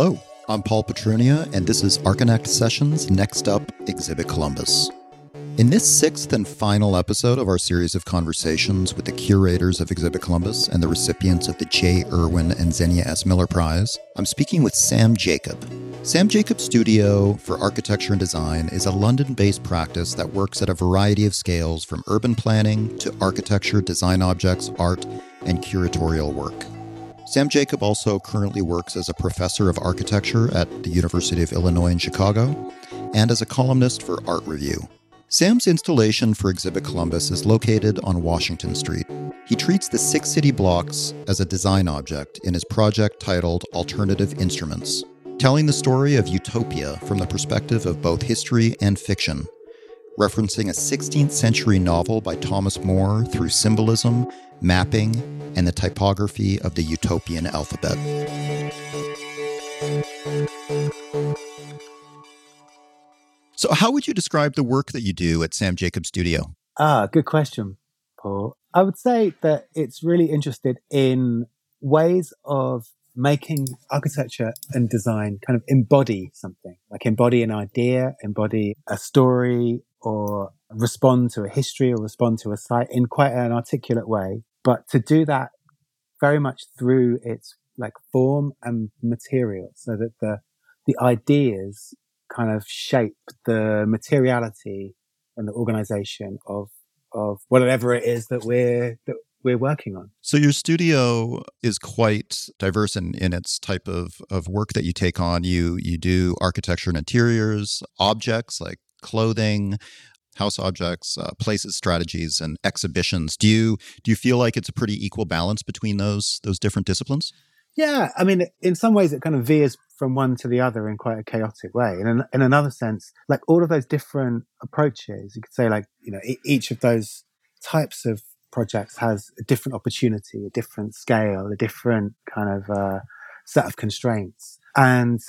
Hello, I'm Paul Petrunia, and this is Archinect Sessions Next Up Exhibit Columbus. In this sixth and final episode of our series of conversations with the curators of Exhibit Columbus and the recipients of the J. Irwin and Xenia S. Miller Prize, I'm speaking with Sam Jacob. Sam Jacob Studio for Architecture and Design is a London based practice that works at a variety of scales from urban planning to architecture, design objects, art, and curatorial work. Sam Jacob also currently works as a professor of architecture at the University of Illinois in Chicago and as a columnist for Art Review. Sam's installation for Exhibit Columbus is located on Washington Street. He treats the six city blocks as a design object in his project titled Alternative Instruments, telling the story of utopia from the perspective of both history and fiction, referencing a 16th century novel by Thomas More through symbolism, mapping, and the typography of the utopian alphabet. So, how would you describe the work that you do at Sam Jacob Studio? Ah, good question, Paul. I would say that it's really interested in ways of making architecture and design kind of embody something, like embody an idea, embody a story, or respond to a history or respond to a site in quite an articulate way. But to do that very much through its like form and material so that the, the ideas kind of shape the materiality and the organization of of whatever it is that we're that we're working on. So your studio is quite diverse in, in its type of, of work that you take on. You you do architecture and interiors, objects like clothing, house objects, uh, places, strategies, and exhibitions. Do you do you feel like it's a pretty equal balance between those those different disciplines? Yeah, I mean, in some ways, it kind of veers from one to the other in quite a chaotic way. And in, in another sense, like all of those different approaches, you could say, like you know, each of those types of projects has a different opportunity, a different scale, a different kind of uh, set of constraints. And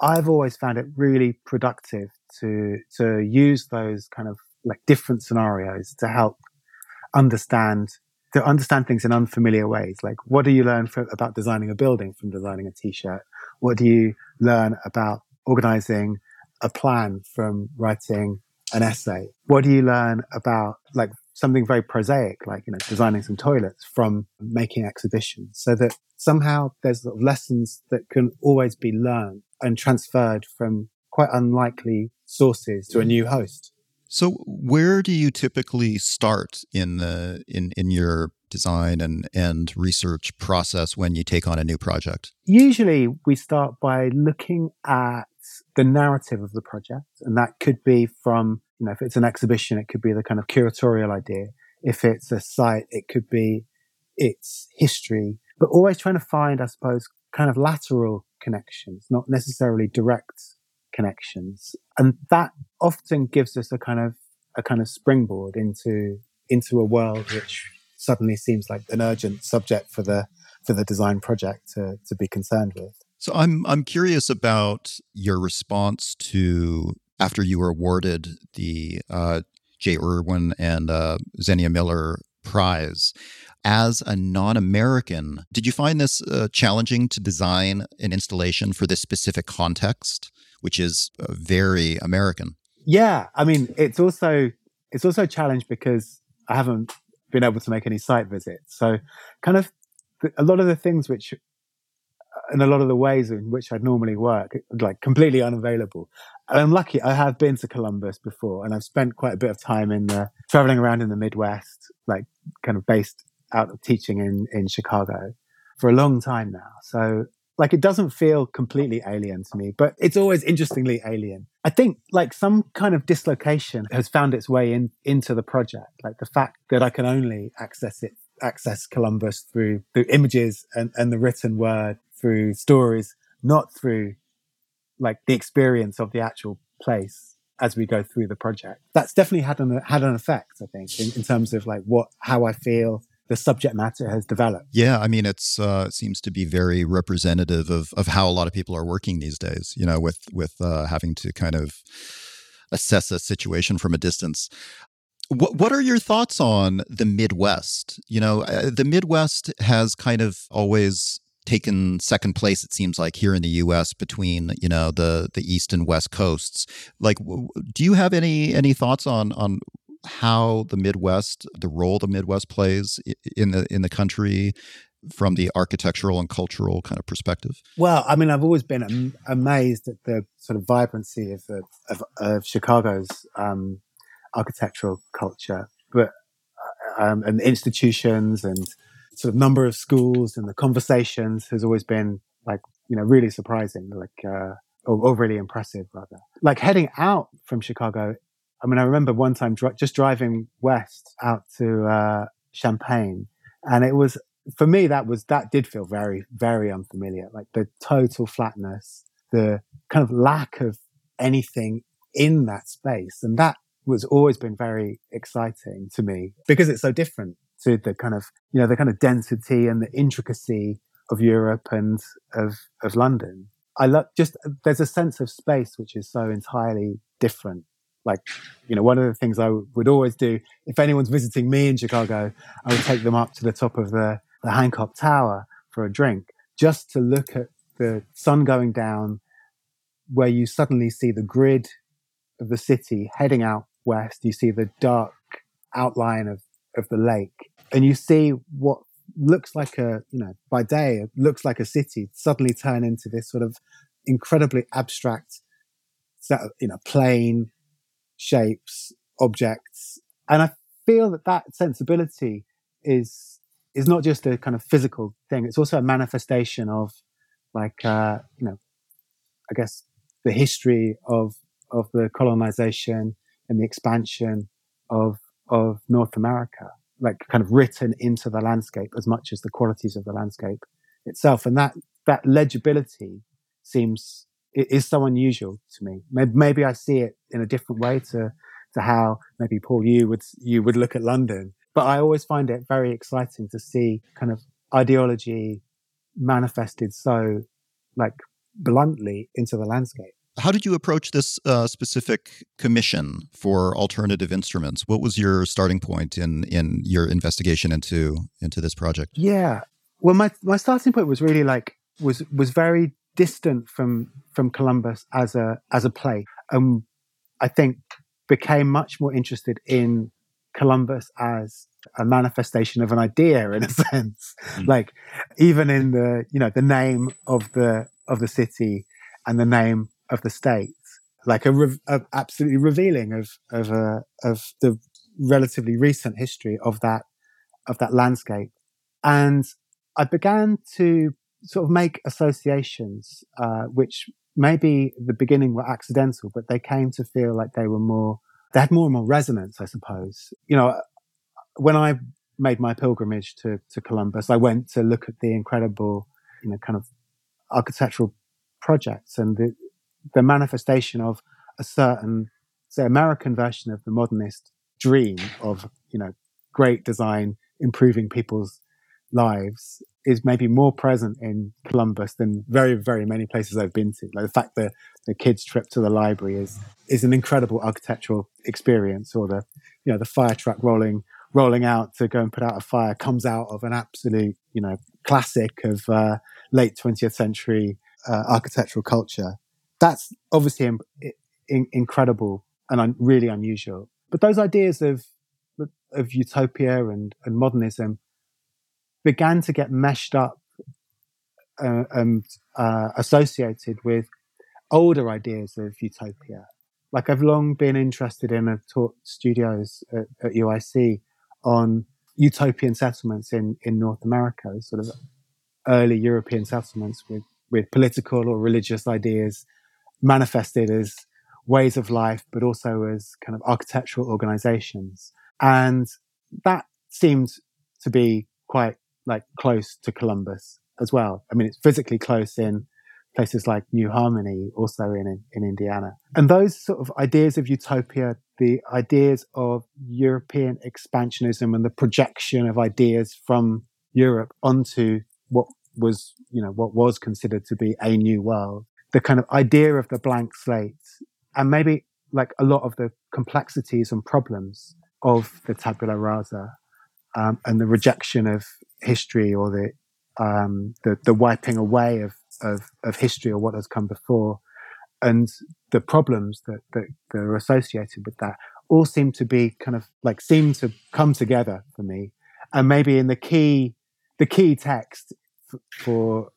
I've always found it really productive to to use those kind of like different scenarios to help understand to understand things in unfamiliar ways. Like, what do you learn for, about designing a building from designing a t-shirt? What do you learn about organizing a plan from writing an essay? What do you learn about like something very prosaic, like, you know, designing some toilets from making exhibitions so that somehow there's sort of lessons that can always be learned and transferred from quite unlikely sources to a new host. So where do you typically start in the in in your design and and research process when you take on a new project? Usually we start by looking at the narrative of the project and that could be from you know if it's an exhibition it could be the kind of curatorial idea if it's a site it could be its history but always trying to find I suppose kind of lateral connections not necessarily direct connections. And that often gives us a kind of, a kind of springboard into, into a world which suddenly seems like an urgent subject for the, for the design project to, to be concerned with. So I'm, I'm curious about your response to after you were awarded the uh, J. Irwin and uh, Xenia Miller Prize. As a non American, did you find this uh, challenging to design an installation for this specific context? which is uh, very American. Yeah, I mean, it's also it's also a challenge because I haven't been able to make any site visits. So, kind of a lot of the things which, and a lot of the ways in which I'd normally work, like completely unavailable. I'm lucky I have been to Columbus before, and I've spent quite a bit of time in the traveling around in the Midwest, like kind of based out of teaching in in Chicago for a long time now. So like it doesn't feel completely alien to me, but it's always interestingly alien. I think like some kind of dislocation has found its way in into the project. Like the fact that I can only access it, access Columbus through through images and, and the written word, through stories, not through like the experience of the actual place as we go through the project. That's definitely had an had an effect, I think, in, in terms of like what how I feel the subject matter has developed. Yeah, I mean, it's uh, it seems to be very representative of of how a lot of people are working these days. You know, with with uh, having to kind of assess a situation from a distance. What what are your thoughts on the Midwest? You know, uh, the Midwest has kind of always taken second place it seems like here in the US between you know the the east and west coasts like do you have any any thoughts on on how the Midwest the role the Midwest plays in the in the country from the architectural and cultural kind of perspective? Well, I mean, I've always been am- amazed at the sort of vibrancy of the of, of Chicago's um, architectural culture, but uh, um, and institutions and sort of number of schools and the conversations has always been like you know really surprising, like uh, or, or really impressive rather. Like heading out from Chicago, I mean, I remember one time dri- just driving west out to uh, Champaign, and it was for me that was that did feel very very unfamiliar. Like the total flatness, the kind of lack of anything in that space, and that was always been very exciting to me because it's so different to the kind of you know the kind of density and the intricacy of Europe and of of London. I love just there's a sense of space which is so entirely different. Like, you know, one of the things I would always do if anyone's visiting me in Chicago, I would take them up to the top of the, the Hancock Tower for a drink just to look at the sun going down, where you suddenly see the grid of the city heading out west. You see the dark outline of, of the lake and you see what looks like a, you know, by day, it looks like a city suddenly turn into this sort of incredibly abstract, set of, you know, plain shapes, objects. And I feel that that sensibility is, is not just a kind of physical thing. It's also a manifestation of like, uh, you know, I guess the history of, of the colonization and the expansion of, of North America like kind of written into the landscape as much as the qualities of the landscape itself. And that, that legibility seems, is so unusual to me. Maybe, maybe I see it in a different way to, to how maybe Paul, you would, you would look at London. But I always find it very exciting to see kind of ideology manifested so like bluntly into the landscape. How did you approach this uh, specific commission for alternative instruments? What was your starting point in in your investigation into into this project? Yeah, well, my my starting point was really like was was very distant from from Columbus as a as a play. Um, I think became much more interested in Columbus as a manifestation of an idea in a sense. Mm. Like even in the you know the name of the of the city and the name of the state, like a, re- a absolutely revealing of of a, of the relatively recent history of that of that landscape, and I began to sort of make associations, uh, which maybe the beginning were accidental, but they came to feel like they were more they had more and more resonance, I suppose. You know, when I made my pilgrimage to to Columbus, I went to look at the incredible, you know, kind of architectural projects and the the manifestation of a certain, say, American version of the modernist dream of, you know, great design improving people's lives is maybe more present in Columbus than very, very many places I've been to. Like the fact that the kids' trip to the library is is an incredible architectural experience, or the you know the fire truck rolling rolling out to go and put out a fire comes out of an absolute you know classic of uh, late 20th century uh, architectural culture that's obviously in, in, incredible and un, really unusual. But those ideas of of utopia and, and modernism began to get meshed up uh, and uh, associated with older ideas of utopia. Like I've long been interested in, I've taught studios at, at UIC on utopian settlements in, in North America, sort of early European settlements with, with political or religious ideas manifested as ways of life, but also as kind of architectural organizations. And that seemed to be quite like close to Columbus as well. I mean, it's physically close in places like New Harmony, also in, in Indiana. And those sort of ideas of utopia, the ideas of European expansionism and the projection of ideas from Europe onto what was, you know, what was considered to be a new world the kind of idea of the blank slate and maybe like a lot of the complexities and problems of the tabula rasa um, and the rejection of history or the um, the the wiping away of, of of history or what has come before, and the problems that, that, that are associated with that all seem to be kind of like seem to come together for me, and maybe in the key the key text for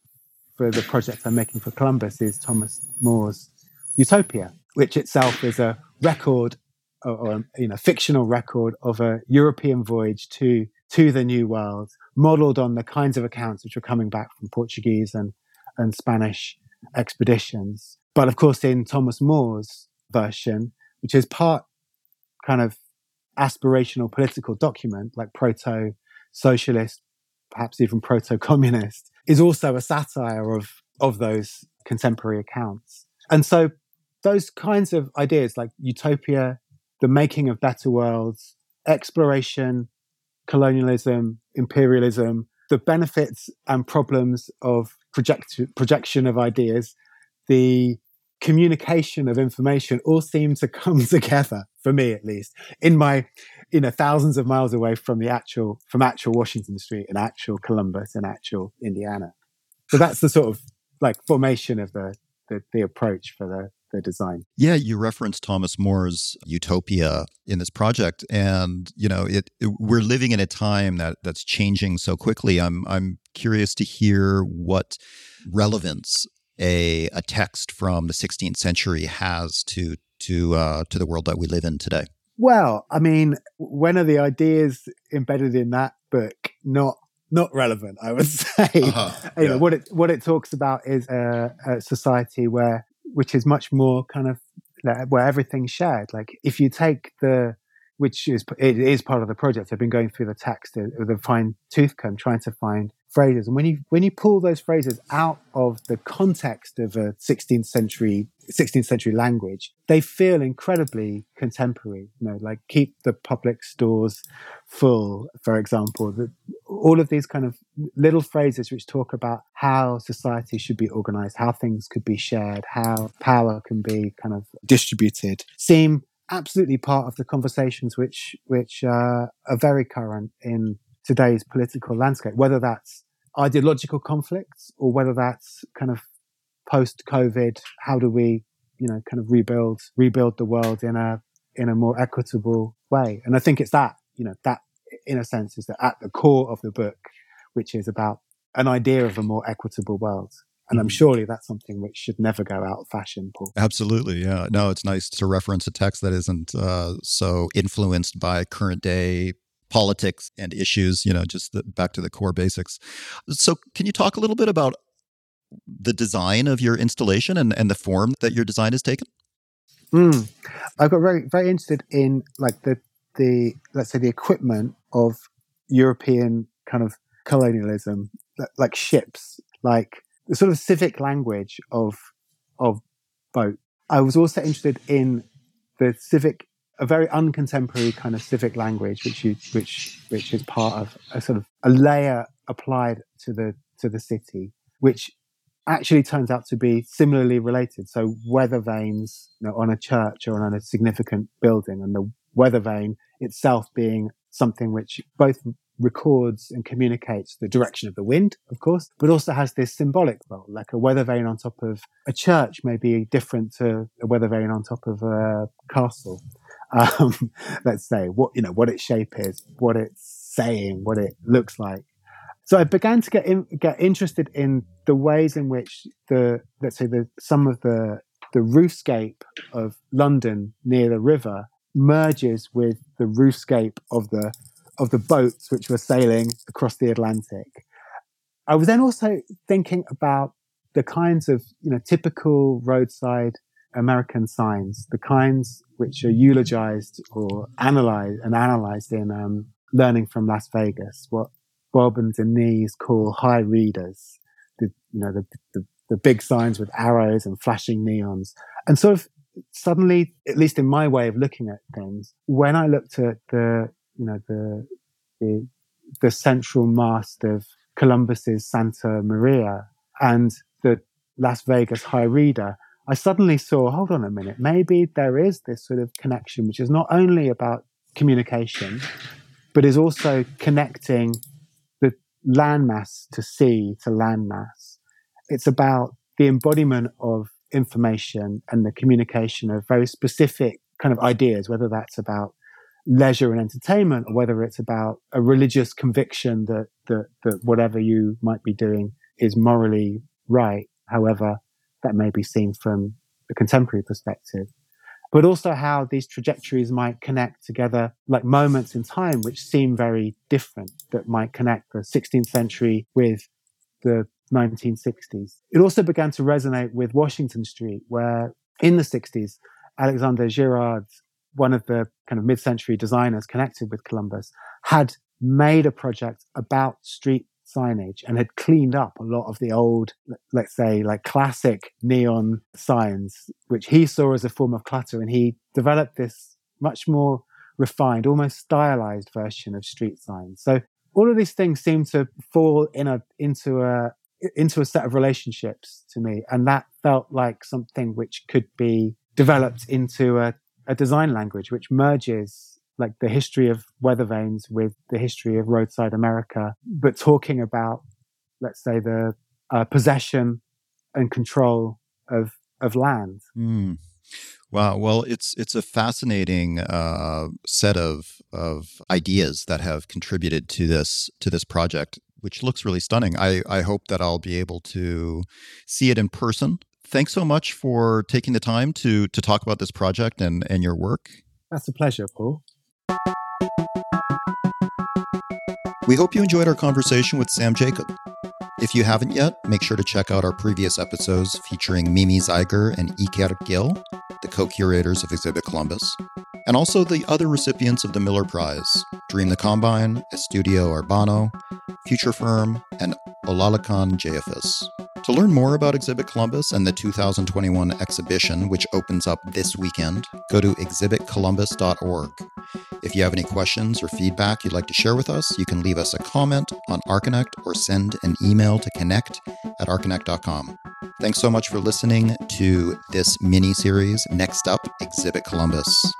for the project I'm making for Columbus is Thomas More's Utopia, which itself is a record or, or you know fictional record of a European voyage to to the New World, modeled on the kinds of accounts which were coming back from Portuguese and and Spanish expeditions. But of course, in Thomas More's version, which is part kind of aspirational political document, like proto socialist, perhaps even proto communist, is also a satire of, of those contemporary accounts. And so those kinds of ideas like utopia, the making of better worlds, exploration, colonialism, imperialism, the benefits and problems of project- projection of ideas, the communication of information all seem to come together for me at least in my you know thousands of miles away from the actual from actual washington street and actual columbus and actual indiana. So that's the sort of like formation of the the, the approach for the the design. Yeah, you referenced Thomas More's Utopia in this project, and you know, it, it, we're living in a time that that's changing so quickly. I'm I'm curious to hear what relevance a a text from the 16th century has to to uh, to the world that we live in today. Well, I mean, when are the ideas embedded in that book not not relevant? I would say. Uh-huh. you yeah. know what it what it talks about is a, a society where which is much more kind of where everything's shared. Like if you take the which is it is part of the project. I've been going through the text with a fine tooth comb, trying to find phrases. And when you when you pull those phrases out of the context of a 16th century 16th century language, they feel incredibly contemporary. You know, like keep the public stores full, for example. The, all of these kind of little phrases which talk about how society should be organized, how things could be shared, how power can be kind of distributed, seem absolutely part of the conversations which which uh, are very current in today's political landscape, whether that's ideological conflicts or whether that's kind of post COVID, how do we, you know, kind of rebuild rebuild the world in a in a more equitable way? And I think it's that, you know, that in a sense is that at the core of the book, which is about an idea of a more equitable world. And I'm mm-hmm. surely that's something which should never go out of fashion, Paul. Absolutely. Yeah. No, it's nice to reference a text that isn't uh, so influenced by current day politics and issues, you know, just the, back to the core basics. So, can you talk a little bit about the design of your installation and, and the form that your design has taken? Mm. I got very very interested in like the the let's say the equipment of European kind of colonialism, like ships, like the sort of civic language of of boat. I was also interested in the civic a very uncontemporary kind of civic language, which you, which which is part of a sort of a layer applied to the to the city, which actually turns out to be similarly related. So weather vanes you know, on a church or on a significant building, and the weather vane itself being something which both records and communicates the direction of the wind, of course, but also has this symbolic role, like a weather vane on top of a church may be different to a weather vane on top of a castle um, let's say what you know what its shape is, what it's saying, what it looks like. So I began to get in, get interested in the ways in which the let's say the some of the the roofscape of London near the river merges with the roofscape of the of the boats which were sailing across the Atlantic. I was then also thinking about the kinds of you know typical roadside American signs, the kinds which are eulogized or analyzed and analyzed in um, Learning from Las Vegas, what Bob and Denise call high readers, the, you know, the, the, the big signs with arrows and flashing neons. And sort of suddenly, at least in my way of looking at things, when I looked at the, you know, the, the, the central mast of Columbus's Santa Maria and the Las Vegas High Reader, I suddenly saw, hold on a minute, maybe there is this sort of connection, which is not only about communication, but is also connecting the, landmass to sea to landmass. It's about the embodiment of information and the communication of very specific kind of ideas, whether that's about leisure and entertainment or whether it's about a religious conviction that, that, that whatever you might be doing is morally right, however that may be seen from a contemporary perspective. But also how these trajectories might connect together, like moments in time which seem very different, that might connect the 16th century with the 1960s. It also began to resonate with Washington Street, where in the 60s, Alexander Girard, one of the kind of mid-century designers connected with Columbus, had made a project about street signage and had cleaned up a lot of the old, let's say, like classic neon signs, which he saw as a form of clutter. And he developed this much more refined, almost stylized version of street signs. So all of these things seem to fall in a, into a, into a set of relationships to me. And that felt like something which could be developed into a, a design language, which merges like the history of weather vanes with the history of roadside America, but talking about, let's say, the uh, possession and control of of land. Mm. Wow. Well, it's it's a fascinating uh, set of of ideas that have contributed to this to this project, which looks really stunning. I I hope that I'll be able to see it in person. Thanks so much for taking the time to to talk about this project and and your work. That's a pleasure, Paul. We hope you enjoyed our conversation with Sam Jacob. If you haven't yet, make sure to check out our previous episodes featuring Mimi Zeiger and Iker Gil, the co curators of Exhibit Columbus, and also the other recipients of the Miller Prize Dream the Combine, Estudio Urbano, Future Firm, and Olalekan Jeyifous. To learn more about Exhibit Columbus and the 2021 exhibition, which opens up this weekend, go to exhibitcolumbus.org. If you have any questions or feedback you'd like to share with us, you can leave us a comment on Archinect or send an email to connect at archinect.com. Thanks so much for listening to this mini series. Next up, Exhibit Columbus.